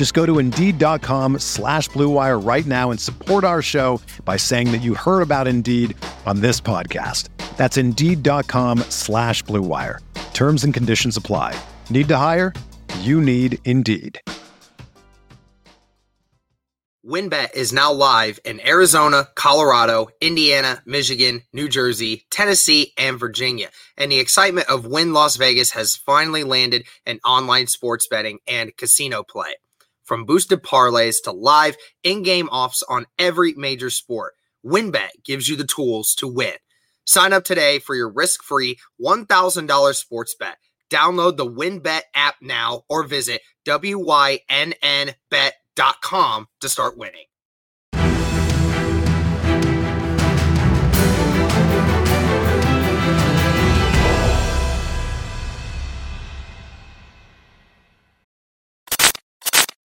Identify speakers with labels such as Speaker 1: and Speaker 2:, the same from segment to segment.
Speaker 1: Just go to Indeed.com slash BlueWire right now and support our show by saying that you heard about Indeed on this podcast. That's Indeed.com slash BlueWire. Terms and conditions apply. Need to hire? You need Indeed.
Speaker 2: WynnBET is now live in Arizona, Colorado, Indiana, Michigan, New Jersey, Tennessee, and Virginia. And the excitement of Wynn Las Vegas has finally landed in online sports betting and casino play. From boosted parlays to live in game offs on every major sport, WynnBET gives you the tools to win. Sign up today for your risk free $1,000 sports bet. Download the WynnBET app now or visit WYNNBet.com to start winning.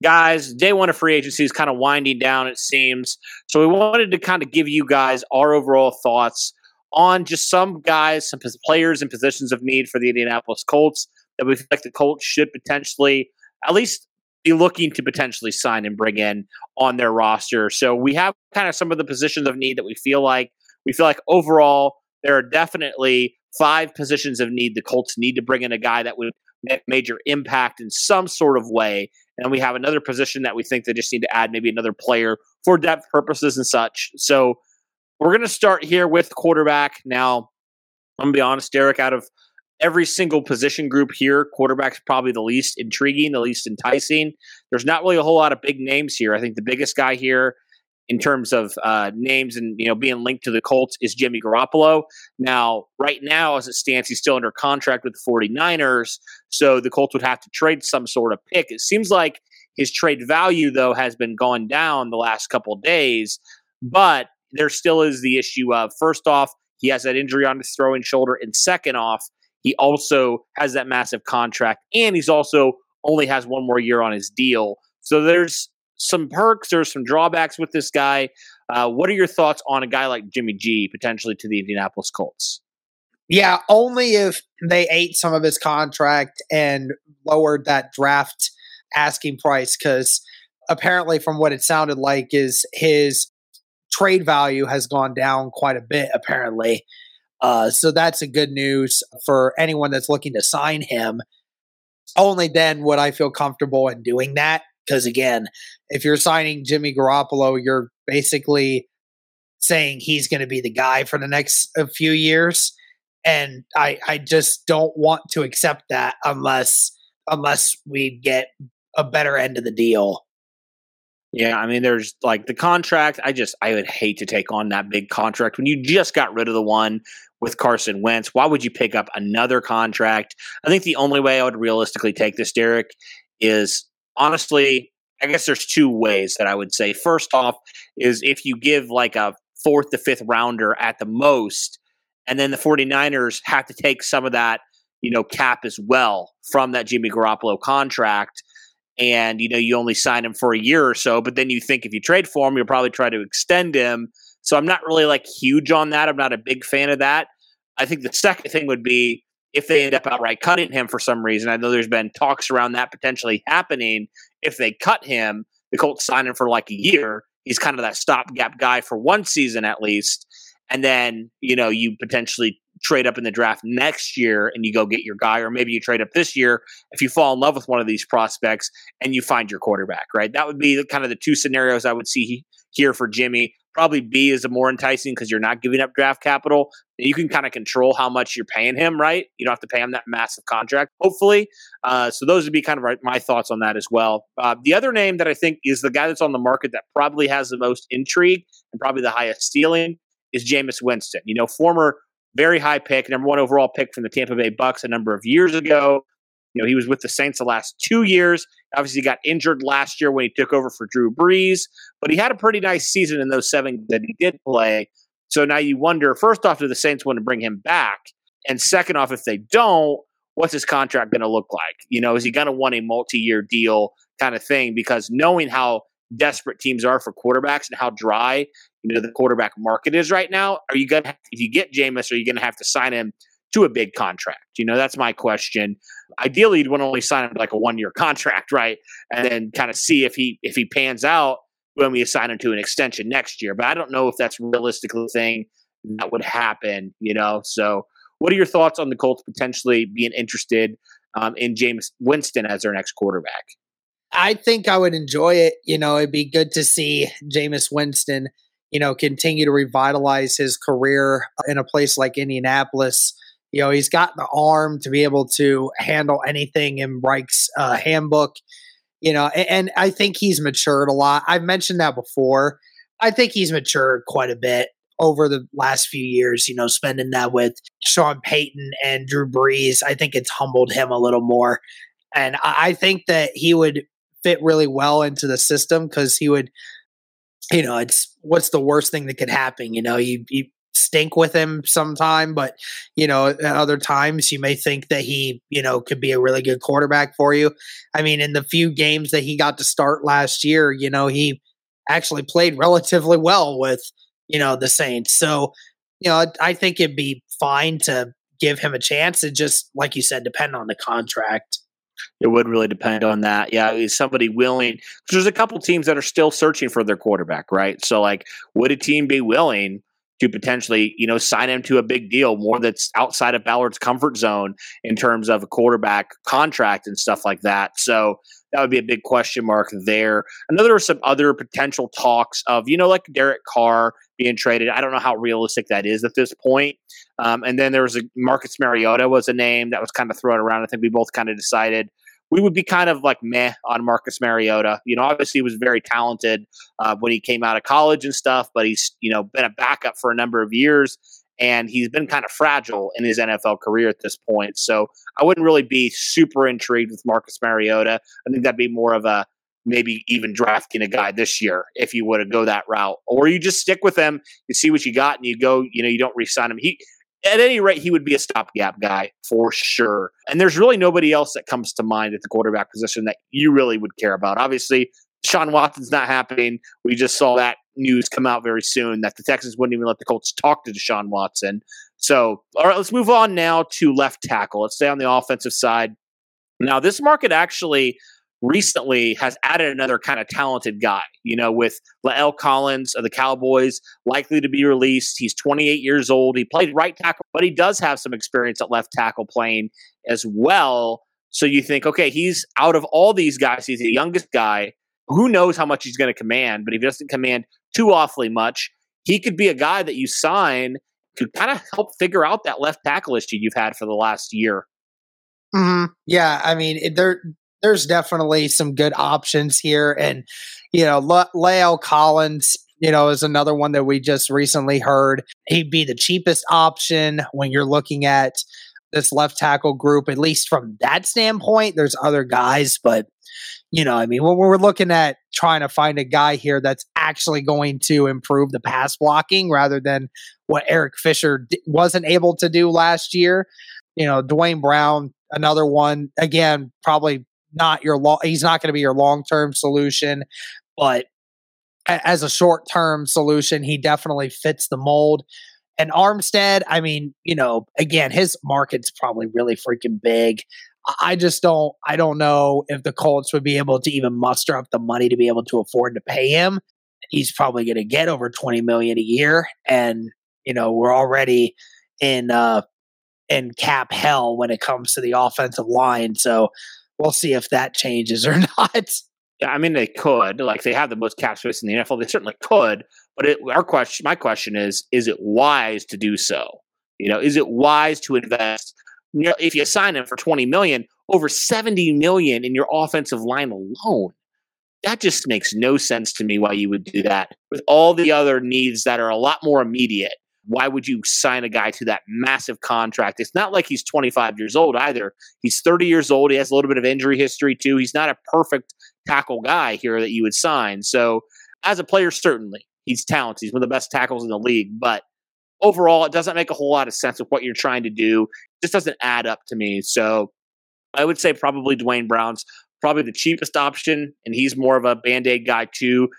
Speaker 3: Guys, day one of free agency is kind of winding down, it seems. So we wanted to kind of give you guys our overall thoughts on just some guys, some players and positions of need for the Indianapolis Colts that we feel like the Colts should potentially at least be looking to potentially sign and bring in on their roster. So we have kind of some of the positions of need that we feel like we feel like overall there are definitely five positions of need the Colts need to bring in a guy that would make major impact in some sort of way. And we have another position that we think they just need to add maybe another player for depth purposes and such. So we're going to start here with quarterback. Now, I'm going to be honest, Derek, out of every single position group here, quarterback's probably the least intriguing, the least enticing. There's not really a whole lot of big names here. I think the biggest guy here in terms of uh, names and you know being linked to the Colts is Jimmy Garoppolo. Now, right now, as it stands, he's still under contract with the 49ers, so the Colts would have to trade some sort of pick. It seems like his trade value, though, has been gone down the last couple days, but there still is the issue of first off, he has that injury on his throwing shoulder, and second off, he also has that massive contract, and he's also only has one more year on his deal. So there's some perks, there's some drawbacks with this guy. Uh, what are your thoughts on a guy like Jimmy G potentially to the Indianapolis Colts?
Speaker 4: Yeah, only if they ate some of his contract and lowered that draft asking price because apparently from what it sounded like is his trade value has gone down quite a bit apparently uh, so that's a good news for anyone that's looking to sign him. Only then would I feel comfortable in doing that. Because again, if you're signing Jimmy Garoppolo, you're basically saying he's going to be the guy for the next uh, few years. And I, I just don't want to accept that unless unless we get a better end of the deal.
Speaker 3: Yeah, I mean, there's like the contract. I just, I would hate to take on that big contract when you just got rid of the one with Carson Wentz. Why would you pick up another contract? I think the only way I would realistically take this, Derek, is honestly, I guess there's two ways that I would say. First off, is if you give like a fourth to fifth rounder at the most, and then the 49ers have to take some of that, you know, cap as well from that Jimmy Garoppolo contract and you know you only sign him for a year or so but then you think if you trade for him you'll probably try to extend him. So i'm not really like huge on that. I'm not a big fan of that. I think the second thing would be if they end up outright cutting him for some reason. I know there's been talks around that potentially happening. If they cut him the colts sign him for like a year. He's kind of that stopgap guy for one season at least. And then you know you potentially trade up in the draft next year and you go get your guy, or maybe you trade up this year if you fall in love with one of these prospects and you find your quarterback, right? That would be kind of the two scenarios I would see here for Jimmy. Probably B is a more enticing because you're not giving up draft capital. You can kind of control how much you're paying him, right? You don't have to pay him that massive contract, hopefully. Uh, so those would be kind of my thoughts on that as well. Uh, the other name that I think is the guy that's on the market that probably has the most intrigue and probably the highest ceiling is Jameis Winston. You know, former very high pick, number one overall pick from the Tampa Bay Bucks a number of years ago. You know, he was with the Saints the last two years. Obviously, got injured last year when he took over for Drew Brees, but he had a pretty nice season in those seven that he did play. So now you wonder first off, do the Saints want to bring him back? And second off, if they don't, what's his contract going to look like? You know, is he going to want a multi year deal kind of thing? Because knowing how desperate teams are for quarterbacks and how dry, you know, the quarterback market is right now, are you going to, if you get Jameis, are you going to have to sign him to a big contract? You know, that's my question. Ideally, you'd want to only sign him like a one year contract, right? And then kind of see if he if he pans out when we assign him to an extension next year. But I don't know if that's realistically thing that would happen. You know, so what are your thoughts on the Colts potentially being interested um, in Jameis Winston as their next quarterback?
Speaker 4: I think I would enjoy it. You know, it'd be good to see Jameis Winston, you know, continue to revitalize his career in a place like Indianapolis. You know, he's got the arm to be able to handle anything in Reich's uh, handbook. You know, and, and I think he's matured a lot. I've mentioned that before. I think he's matured quite a bit over the last few years, you know, spending that with Sean Payton and Drew Brees. I think it's humbled him a little more. And I, think that he would fit really well into the system because he would, you know, it's what's the worst thing that could happen? You know, you, you stink with him sometime, but you know, at other times you may think that he, you know, could be a really good quarterback for you. I mean, in the few games that he got to start last year, you know, he actually played relatively well with, you know, the Saints. So, you know, I think it'd be fine to give him a chance. It just, like you said, depend on the contract.
Speaker 3: It would really depend on that. Yeah, is somebody willing? There's a couple teams that are still searching for their quarterback, right? So, like, would a team be willing to potentially, you know, sign him to a big deal, more that's outside of Ballard's comfort zone in terms of a quarterback contract and stuff like that. So that would be a big question mark there. Are some other potential talks of, you know, like Derek Carr being traded. I don't know how realistic that is at this point. Um, and then there was a Marcus Mariota was a name that was kind of thrown around. I think we both kind of decided we would be kind of like meh on Marcus Mariota. You know, obviously he was very talented uh, when he came out of college and stuff, but he's you know been a backup for a number of years, and he's been kind of fragile in his NFL career at this point. So I wouldn't really be super intrigued with Marcus Mariota. I think that'd be more of a maybe even drafting a guy this year if you would to go that route, or you just stick with him, you see what you got, and you go. You know, you don't resign him. He at any rate, he would be a stopgap guy for sure. And there's really nobody else that comes to mind at the quarterback position that you really would care about. Obviously, Sean Watson's not happening. We just saw that news come out very soon that the Texans wouldn't even let the Colts talk to Deshaun Watson. So, all right, let's move on now to left tackle. Let's stay on the offensive side. Now, this market actually recently has added another kind of talented guy, you know, with La'el Collins of the Cowboys likely to be released. He's 28 years old. He played right tackle, but he does have some experience at left tackle playing as well. So you think, okay, he's out of all these guys, he's the youngest guy. Who knows how much he's going to command, but if he doesn't command too awfully much, he could be a guy that you sign to kind of help figure out that left tackle issue you've had for the last year.
Speaker 4: Mm-hmm. Yeah, I mean, there there's definitely some good options here. And, you know, Le- La'el Collins, you know, is another one that we just recently heard. He'd be the cheapest option when you're looking at this left tackle group, at least from that standpoint. There's other guys, but, you know, I mean, when we're looking at trying to find a guy here that's actually going to improve the pass blocking rather than what Eric Fisher d- wasn't able to do last year, you know, Duane Brown, another one, again, probably not your long. He's not going to be your long term solution, but as a short term solution, he definitely fits the mold. And Armstead, I mean, you know, again, his market's probably really freaking big. I just don't I don't know if the Colts would be able to even muster up the money to be able to afford to pay him. He's probably going to get over 20 million a year and you know, we're already in uh in cap hell when it comes to the offensive line. So we'll see if that changes or not.
Speaker 3: I mean, they could. Like they have the most cap space in the NFL. They certainly could. But it, our question, my question is, is it wise to do so? You know, is it wise to invest? You know, if you sign him for twenty million, over seventy million in your offensive line alone, that just makes no sense to me. Why you would do that with all the other needs that are a lot more immediate? Why would you sign a guy to that massive contract? It's not like he's 25 years old either. He's 30 years old. He has a little bit of injury history too. He's not a perfect tackle guy here that you would sign. So, as a player, certainly he's talented. He's one of the best tackles in the league. But overall, it doesn't make a whole lot of sense with what you're trying to do. It just doesn't add up to me. So, I would say probably Duane Brown's probably the cheapest option, and he's more of a band aid guy too.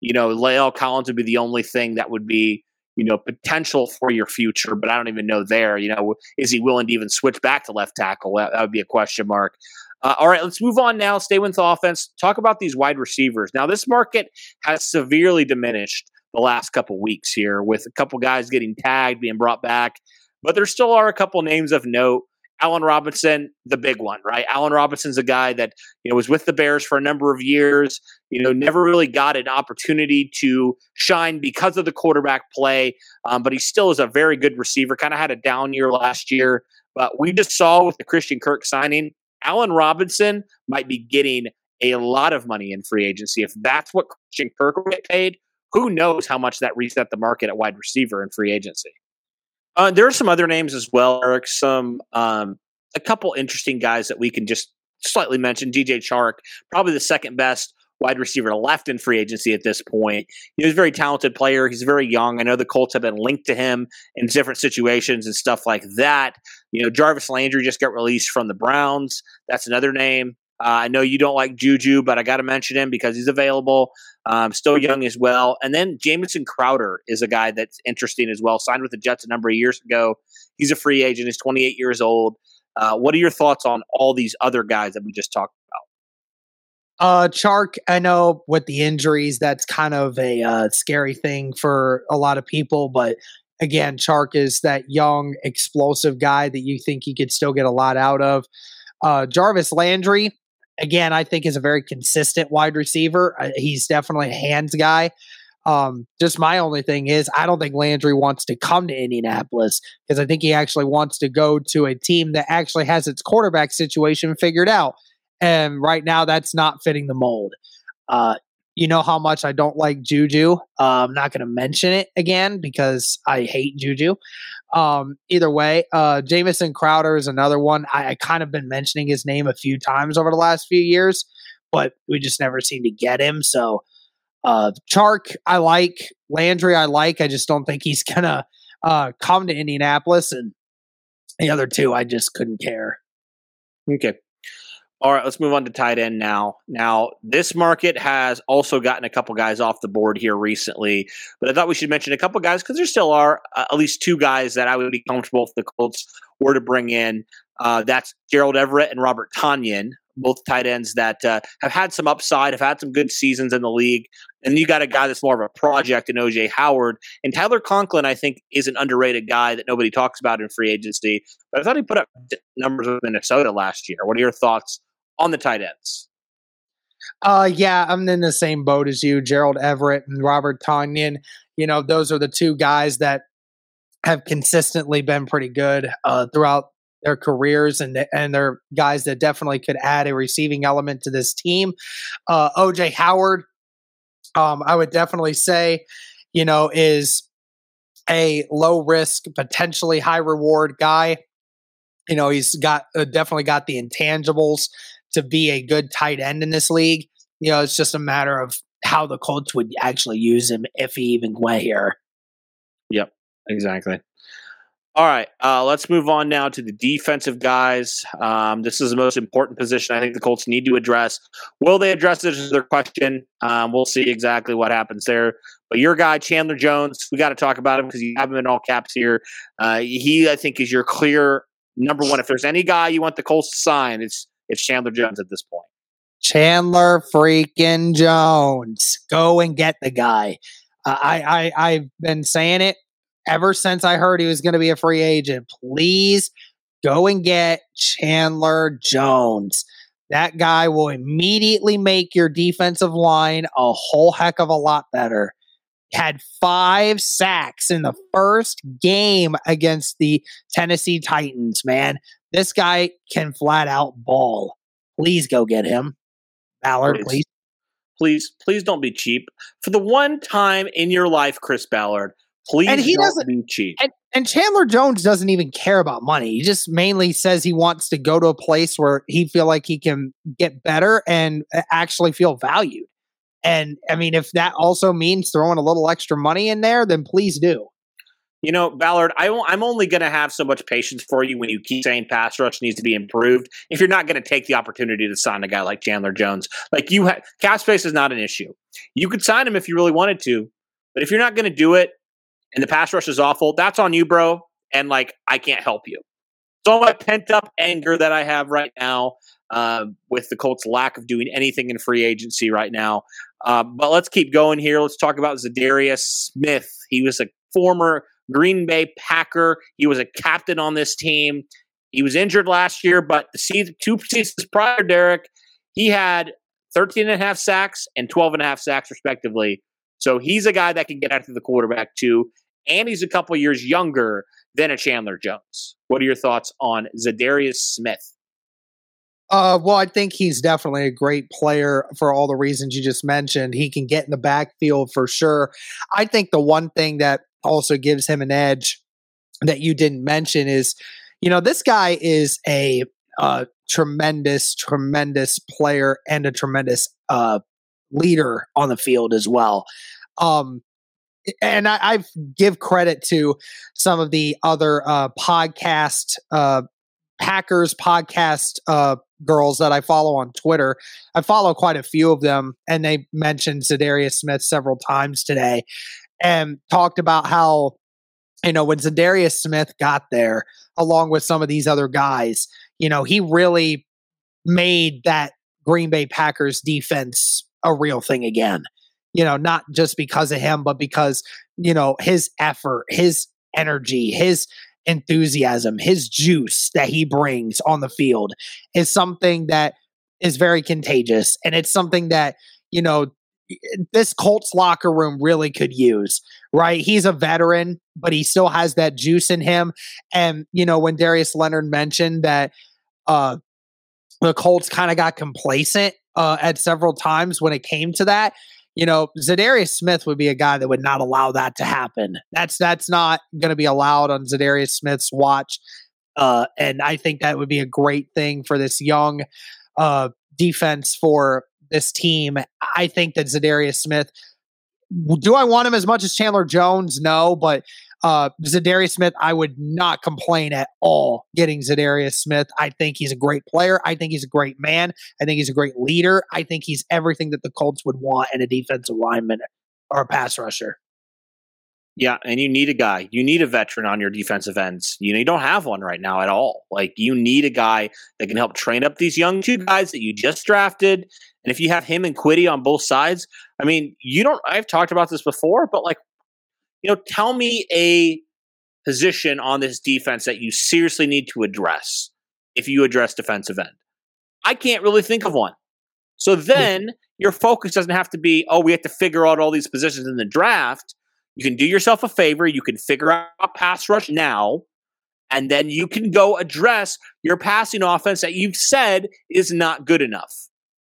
Speaker 3: You know, La'el Collins would be the only thing that would be you know, potential for your future, but I don't even know there. You know, is he willing to even switch back to left tackle? That, that would be a question mark. Uh, all right, let's move on now. Stay with the offense. Talk about these wide receivers. Now, this market has severely diminished the last couple weeks here, with a couple guys getting tagged, being brought back, but there still are a couple names of note. Allen Robinson, the big one, right? Allen Robinson's a guy that you know was with the Bears for a number of years. You know, never really got an opportunity to shine because of the quarterback play, um, but he still is a very good receiver. Kind of had a down year last year, but we just saw with the Christian Kirk signing, Allen Robinson might be getting a lot of money in free agency. If that's what Christian Kirk will get paid, who knows how much that reset the market at wide receiver in free agency? Uh, there are some other names as well, Eric. Some um, a couple interesting guys that we can just slightly mention. DJ Chark, probably the second best wide receiver left in free agency at this point. He's a very talented player. He's very young. I know the Colts have been linked to him in different situations and stuff like that. You know, Jarvis Landry just got released from the Browns. That's another name. Uh, I know you don't like Juju, but I got to mention him because he's available. Um, still young as well. And then Jamison Crowder is a guy that's interesting as well. Signed with the Jets a number of years ago. He's a free agent. He's 28 years old. Uh, what are your thoughts on all these other guys that we just talked
Speaker 4: about? Uh, Chark, I know with the injuries, that's kind of a uh, scary thing for a lot of people. But again, Chark is that young, explosive guy that you think you could still get a lot out of. Uh, Jarvis Landry, again, I think is a very consistent wide receiver. Uh, he's definitely a hands guy. Um, just my only thing is, I don't think Landry wants to come to Indianapolis because I think he actually wants to go to a team that actually has its quarterback situation figured out. And right now, that's not fitting the mold. Uh, you know how much I don't like Juju. Uh, I'm not going to mention it again because I hate Juju. Um, either way, uh, Jamison Crowder is another one. I, I kind of been mentioning his name a few times over the last few years, but we just never seem to get him. So, uh, Chark, I like Landry. I like. I just don't think he's gonna uh, come to Indianapolis, and the other two, I just couldn't care.
Speaker 3: Okay. All right, let's move on to tight end now. Now, this market has also gotten a couple guys off the board here recently, but I thought we should mention a couple guys because there still are uh, at least two guys that I would be comfortable if the Colts were to bring in. Uh, that's Gerald Everett and Robert Tonyan, both tight ends that uh, have had some upside, have had some good seasons in the league. And you got a guy that's more of a project in OJ Howard. And Tyler Conklin, I think, is an underrated guy that nobody talks about in free agency. But I thought he put up numbers with Minnesota last year. What are your thoughts on the tight ends?
Speaker 4: Uh, yeah, I'm in the same boat as you, Gerald Everett and Robert Tonyan. You know, those are the two guys that have consistently been pretty good uh, throughout their careers, and and they're guys that definitely could add a receiving element to this team. Uh, OJ Howard, um, I would definitely say, you know, is a low risk, potentially high reward guy. You know, he's got uh, definitely got the intangibles to be a good tight end in this league. You know, it's just a matter of how the Colts would actually use him if he even went here.
Speaker 3: Yep, exactly. All right, uh, let's move on now to the defensive guys. Um, this is the most important position I think the Colts need to address. Will they address this is their question. Um, we'll see exactly what happens there. But your guy, Chandler Jones, we got to talk about him because you have him in all caps here. Uh, he, I think, is your clear number one. If there's any guy you want the Colts to sign, it's it's Chandler Jones at this point.
Speaker 4: Chandler freaking Jones. Go and get the guy. I, I I've been saying it ever since I heard he was going to be a free agent. Please go and get Chandler Jones. that guy will immediately make your defensive line a whole heck of a lot better. Had five sacks in the first game against the Tennessee Titans, man. This guy can flat out ball. Please go get him. Ballard, please.
Speaker 3: Please, please don't be cheap. For the one time in your life, Chris Ballard, please and he don't doesn't, be cheap.
Speaker 4: And, and Chandler Jones doesn't even care about money. He just mainly says he wants to go to a place where he feel like he can get better and uh, actually feel valued. And I mean, if that also means throwing a little extra money in there, then please do.
Speaker 3: You know, Ballard, I am only going to have so much patience for you when you keep saying pass rush needs to be improved. If you're not going to take the opportunity to sign a guy like Chandler Jones, like you, ha- cap space is not an issue. You could sign him if you really wanted to, but if you're not going to do it, and the pass rush is awful, that's on you, bro. And like, I can't help you. It's all my pent up anger that I have right now uh, with the Colts' lack of doing anything in free agency right now. Uh, but let's keep going here. Let's talk about Za'Darius Smith. He was a former Green Bay Packer. He was a captain on this team. He was injured last year, but the season, two seasons prior, Derek, he had 13 and a half sacks and 12 and a half sacks, respectively. So he's a guy that can get after the quarterback too. And he's a couple years younger than a Chandler Jones. What are your thoughts on Za'Darius Smith?
Speaker 4: Uh, well, I think he's definitely a great player for all the reasons you just mentioned. He can get in the backfield for sure. I think the one thing that also gives him an edge that you didn't mention is, you know, this guy is a uh, tremendous, tremendous player and a tremendous uh, leader on the field as well. Um, and I, I, give credit to some of the other uh, podcast uh, Packers podcast uh, girls that I follow on Twitter. I follow quite a few of them, and they mentioned Za'Darius Smith several times today, and talked about how you know when Za'Darius Smith got there, along with some of these other guys, you know he really made that Green Bay Packers defense a real thing again. You know, not just because of him, but because, you know, his effort, his energy, his enthusiasm, his juice that he brings on the field is something that is very contagious. And it's something that, you know, this Colts locker room really could use, right? He's a veteran, but he still has that juice in him. And, you know, when Darius Leonard mentioned that uh the Colts kind of got complacent uh, at several times when it came to that. You know, Za'Darius Smith would be a guy that would not allow that to happen. That's that's not going to be allowed on Za'Darius Smith's watch, uh, and I think that would be a great thing for this young uh, defense for this team. I think that Za'Darius Smith. Do I want him as much as Chandler Jones? No, but uh, Za'Darius Smith, I would not complain at all getting Za'Darius Smith. I think he's a great player. I think he's a great man. I think he's a great leader. I think he's everything that the Colts would want in a defensive lineman or a pass rusher.
Speaker 3: Yeah, and you need a guy. You need a veteran on your defensive ends. You know, you don't have one right now at all. Like you need a guy that can help train up these young two guys that you just drafted. And if you have him and Kwity on both sides, I mean, you don't I've talked about this before, but like you know, tell me a position on this defense that you seriously need to address if you address defensive end. I can't really think of one. So then mm-hmm. your focus doesn't have to be, oh, we have to figure out all these positions in the draft. You can do yourself a favor. You can figure out pass rush now, and then you can go address your passing offense that you've said is not good enough.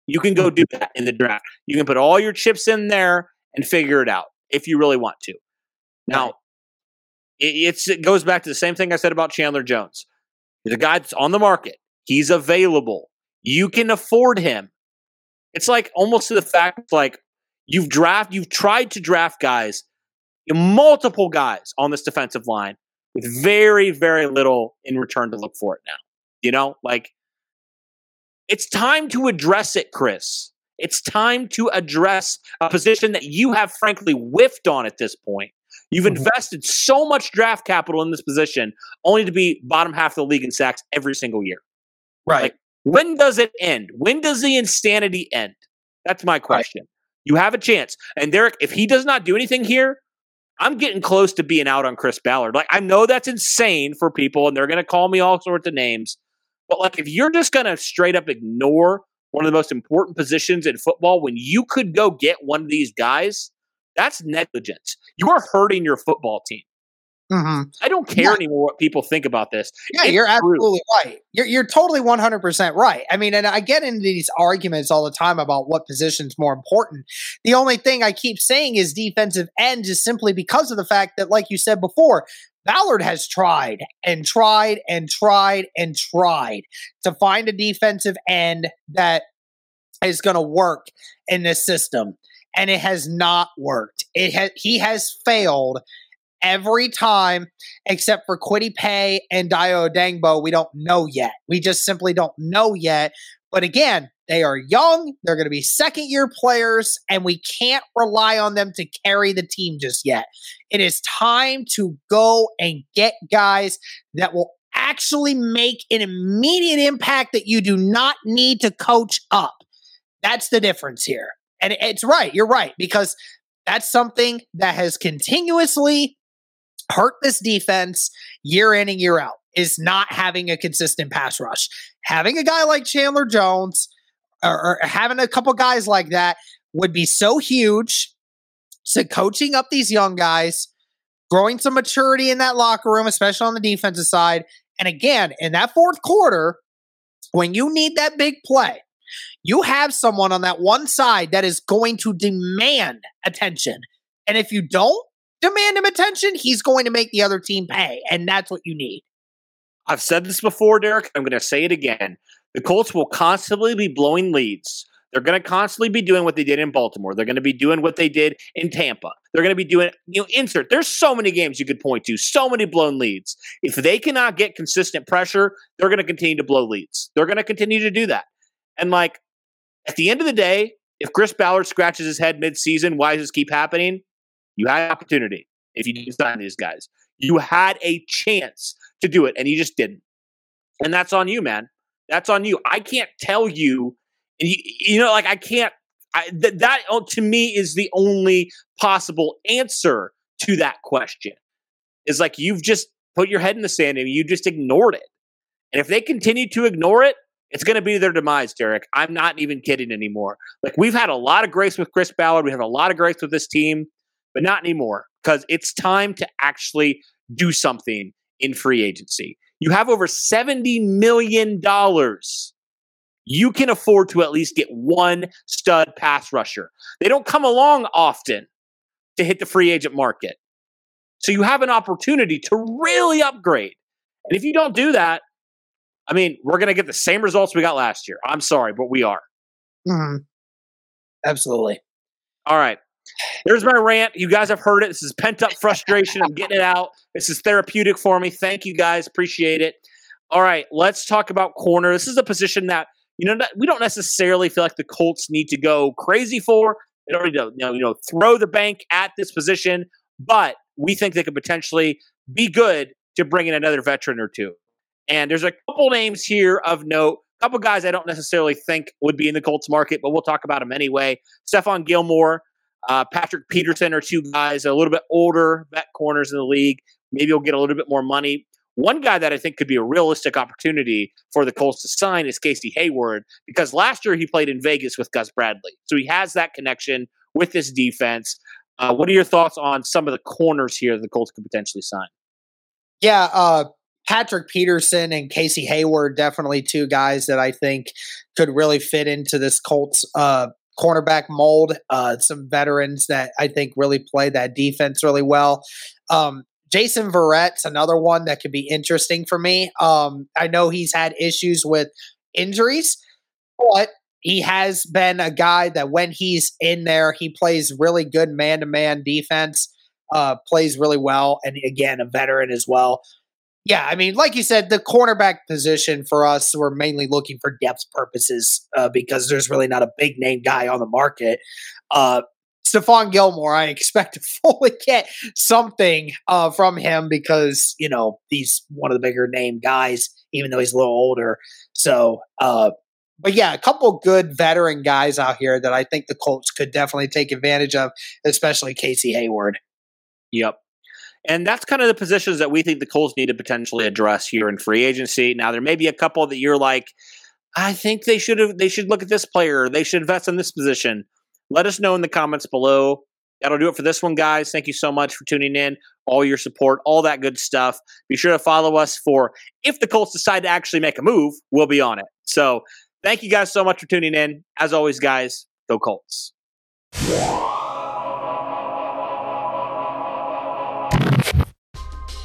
Speaker 3: You can go do mm-hmm. that in the draft. You can put all your chips in there and figure it out if you really want to. Now, it, it goes back to the same thing I said about Chandler Jones. The guy that's on the market, he's available. You can afford him. It's like almost to the fact like you've draft, you've tried to draft guys, multiple guys on this defensive line with very, very little in return to look for it now. You know, like it's time to address it, Chris. It's time to address a position that you have frankly whiffed on at this point. You've mm-hmm. invested so much draft capital in this position only to be bottom half of the league in sacks every single year.
Speaker 4: Right. Like,
Speaker 3: when does it end? When does the insanity end? That's my question. Right. You have a chance. And Derek, if he does not do anything here, I'm getting close to being out on Chris Ballard. Like, I know that's insane for people and they're going to call me all sorts of names, But like, if you're just going to straight up ignore one of the most important positions in football when you could go get one of these guys, that's negligence. You are hurting your football team.
Speaker 4: Mm-hmm.
Speaker 3: I don't care yeah. anymore what people think about this.
Speaker 4: Yeah, it's you're true. absolutely right. You're you're totally 100% right. I mean, and I get into these arguments all the time about what position's more important. The only thing I keep saying is defensive end is simply because of the fact that like you said before, Ballard has tried and tried and tried and tried to find a defensive end that is going to work in this system and it has not worked. It has he has failed every time except for Kwity Paye and Dayo Odeyingbo. We don't know yet. We just simply don't know yet. But again, they are young. They're going to be second year players, and we can't rely on them to carry the team just yet. It is time to go and get guys that will actually make an immediate impact that you do not need to coach up. That's the difference here. And it's right. You're right. Because that's something that has continuously hurt this defense year in and year out is not having a consistent pass rush. Having a guy like Chandler Jones or, or having a couple guys like that would be so huge. So coaching up these young guys, growing some maturity in that locker room, especially on the defensive side. And again, in that fourth quarter, when you need that big play, you have someone on that one side that is going to demand attention. And if you don't, demand him attention, he's going to make the other team pay. And that's what you need.
Speaker 3: I've said this before, Derek. I'm going to say it again. The Colts will constantly be blowing leads. They're going to constantly be doing what they did in Baltimore. They're going to be doing what they did in Tampa. They're going to be doing, you know, insert. There's so many games you could point to, so many blown leads. If they cannot get consistent pressure, they're going to continue to blow leads. They're going to continue to do that. And like at the end of the day, if Chris Ballard scratches his head mid-season, why does this keep happening? You had opportunity if you didn't sign these guys. You had a chance to do it, and you just didn't. And that's on you, man. That's on you. I can't tell you, you, you know, like I can't. I, th- that oh, to me is the only possible answer to that question. Is like you've just put your head in the sand and you just ignored it. And if they continue to ignore it, it's going to be their demise, Derek. I'm not even kidding anymore. Like we've had a lot of grace with Chris Ballard. We have a lot of grace with this team but not anymore because it's time to actually do something in free agency. You have over $70 million. You can afford to at least get one stud pass rusher. They don't come along often to hit the free agent market. So you have an opportunity to really upgrade. And if you don't do that, I mean, we're going to get the same results we got last year. I'm sorry, but we are.
Speaker 4: Mm-hmm. Absolutely.
Speaker 3: All right. There's my rant. You guys have heard it. This is pent up frustration. I'm getting it out. This is therapeutic for me. Thank you guys. Appreciate it. All right, let's talk about corner. This is a position that you know we don't necessarily feel like the Colts need to go crazy for. They don't need to you know, you know throw the bank at this position, but we think they could potentially be good to bring in another veteran or two. And there's a couple names here of note. A couple guys I don't necessarily think would be in the Colts market, but we'll talk about them anyway. Stephon Gilmore, uh, Patrick Peterson are two guys, a little bit older vet corners in the league. Maybe he'll get a little bit more money. One guy that I think could be a realistic opportunity for the Colts to sign is Casey Hayward because last year he played in Vegas with Gus Bradley. So he has that connection with this defense. Uh, what are your thoughts on some of the corners here that the Colts could potentially sign?
Speaker 4: Yeah, uh, Patrick Peterson and Casey Hayward, definitely two guys that I think could really fit into this Colts uh, cornerback mold. Uh, some veterans that I think really play that defense really well. Um, Jason Verrett's another one that could be interesting for me. Um, I know he's had issues with injuries, but he has been a guy that when he's in there, he plays really good man to man defense, uh, plays really well. And again, a veteran as well. Yeah, I mean, like you said, the cornerback position for us, we're mainly looking for depth purposes uh, because there's really not a big name guy on the market. Uh, Stephon Gilmore, I expect to fully get something uh, from him because, you know, he's one of the bigger name guys, even though he's a little older. So, uh, but yeah, a couple good veteran guys out here that I think the Colts could definitely take advantage of, especially Casey Hayward.
Speaker 3: Yep. And that's kind of the positions that we think the Colts need to potentially address here in free agency. Now, there may be a couple that you're like, I think they should have they should look at this player, they should invest in this position. Let us know in the comments below. That'll do it for this one, guys. Thank you so much for tuning in, all your support, all that good stuff. Be sure to follow us for if the Colts decide to actually make a move, we'll be on it. So thank you guys so much for tuning in. As always, guys, go Colts.